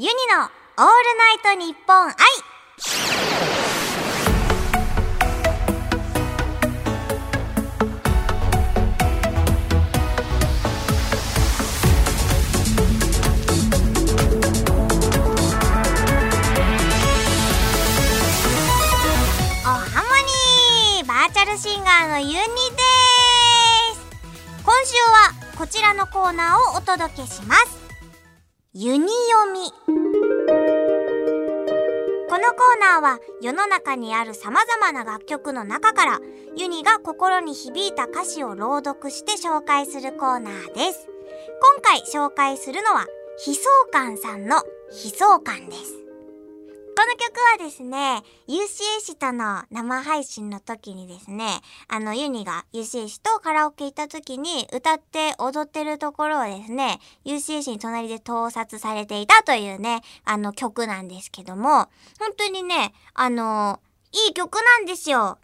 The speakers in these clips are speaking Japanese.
ユニのオールナイトニッポン愛おハモニーバーチャルシンガーのユニです。今週はこちらのコーナーをお届けします。ユニ読み。このコーナーは世の中にある様々な楽曲の中からユニが心に響いた歌詞を朗読して紹介するコーナーです。今回紹介するのは悲壮感さんの悲壮感です。この曲はですね、UCA との生配信の時にですね、あの、ユニが UCA とカラオケ行った時に歌って踊ってるところをですね、UCA に隣で盗撮されていたというね、あの曲なんですけども、本当にね、あの、いい曲なんですよ。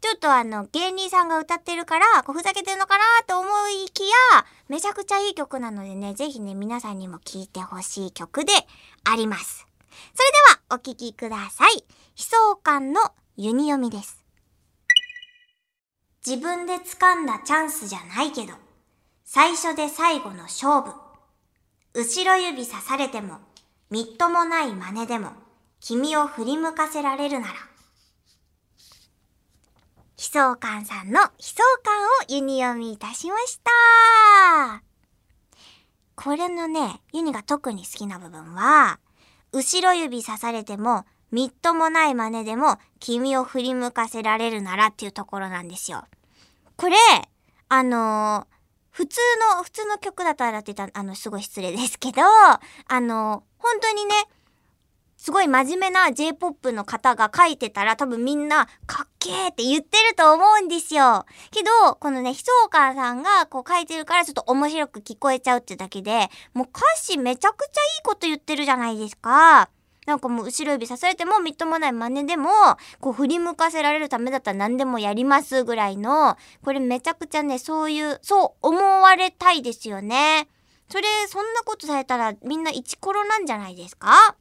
ちょっとあの、芸人さんが歌ってるから、こうふざけてるのかなと思いきや、めちゃくちゃいい曲なのでね、ぜひね、皆さんにも聴いてほしい曲であります。それではお聴きください。悲壮感のユニ読みです。自分で掴んだチャンスじゃないけど、最初で最後の勝負。後ろ指さされても、みっともない真似でも、君を振り向かせられるなら。悲壮感さんの悲壮感をユニ読みいたしました。これのね、ユニが特に好きな部分は、後ろ指刺されても、みっともない真似でも、君を振り向かせられるならっていうところなんですよ。これ、あのー普通の、普通の曲だったらって言ったら、あの、すごい失礼ですけど、あの本当にね、すごい真面目な J-POP の方が書いてたら多分みんなかっけーって言ってると思うんですよ。けど、このね、悲壮感さんがこう書いてるからちょっと面白く聞こえちゃうってだけで、もう歌詞めちゃくちゃいいこと言ってるじゃないですか。なんかもう後ろ指さされてもみっともない真似でも、こう振り向かせられるためだったら何でもやりますぐらいの、これめちゃくちゃね、そういう、そう思われたいですよね。それ、そんなことされたらみんなイチコロなんじゃないですか？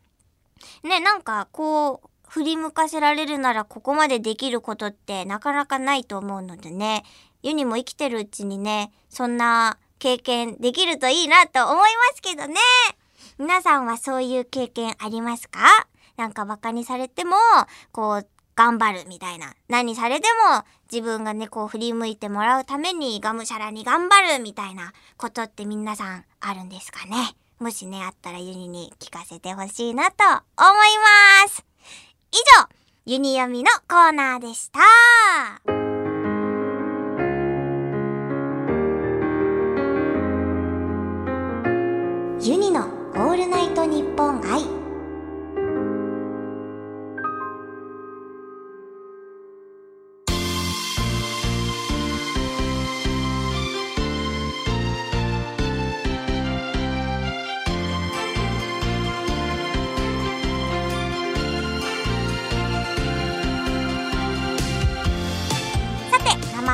ね、なんかこう、振り向かせられるならここまでできることってなかなかないと思うのでね、ユニも生きてるうちにね、そんな経験できるといいなと思いますけどね。皆さんはそういう経験ありますか？なんかバカにされても、こう、頑張るみたいな。何されても自分がね、こう振り向いてもらうためにがむしゃらに頑張るみたいなことって皆さんあるんですかね？もしね、あったらユニに聞かせてほしいなと思います。以上、ユニ読みのコーナーでした。ユニのオールナイトニッポン愛。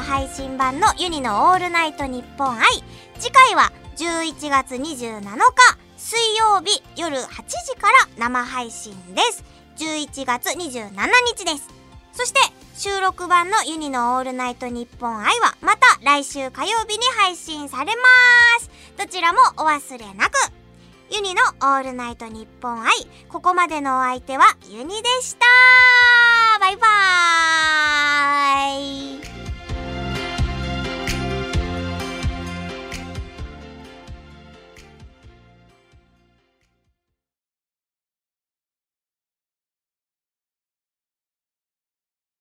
配信版のユニのオールナイトニッポン愛。次回は11月27日水曜日夜8時から生配信です。11月27日です。そして収録版のユニのオールナイトニッポン愛はまた来週火曜日に配信されます。どちらもお忘れなく。ユニのオールナイトニッポン愛。ここまでのお相手はユニでした。バイ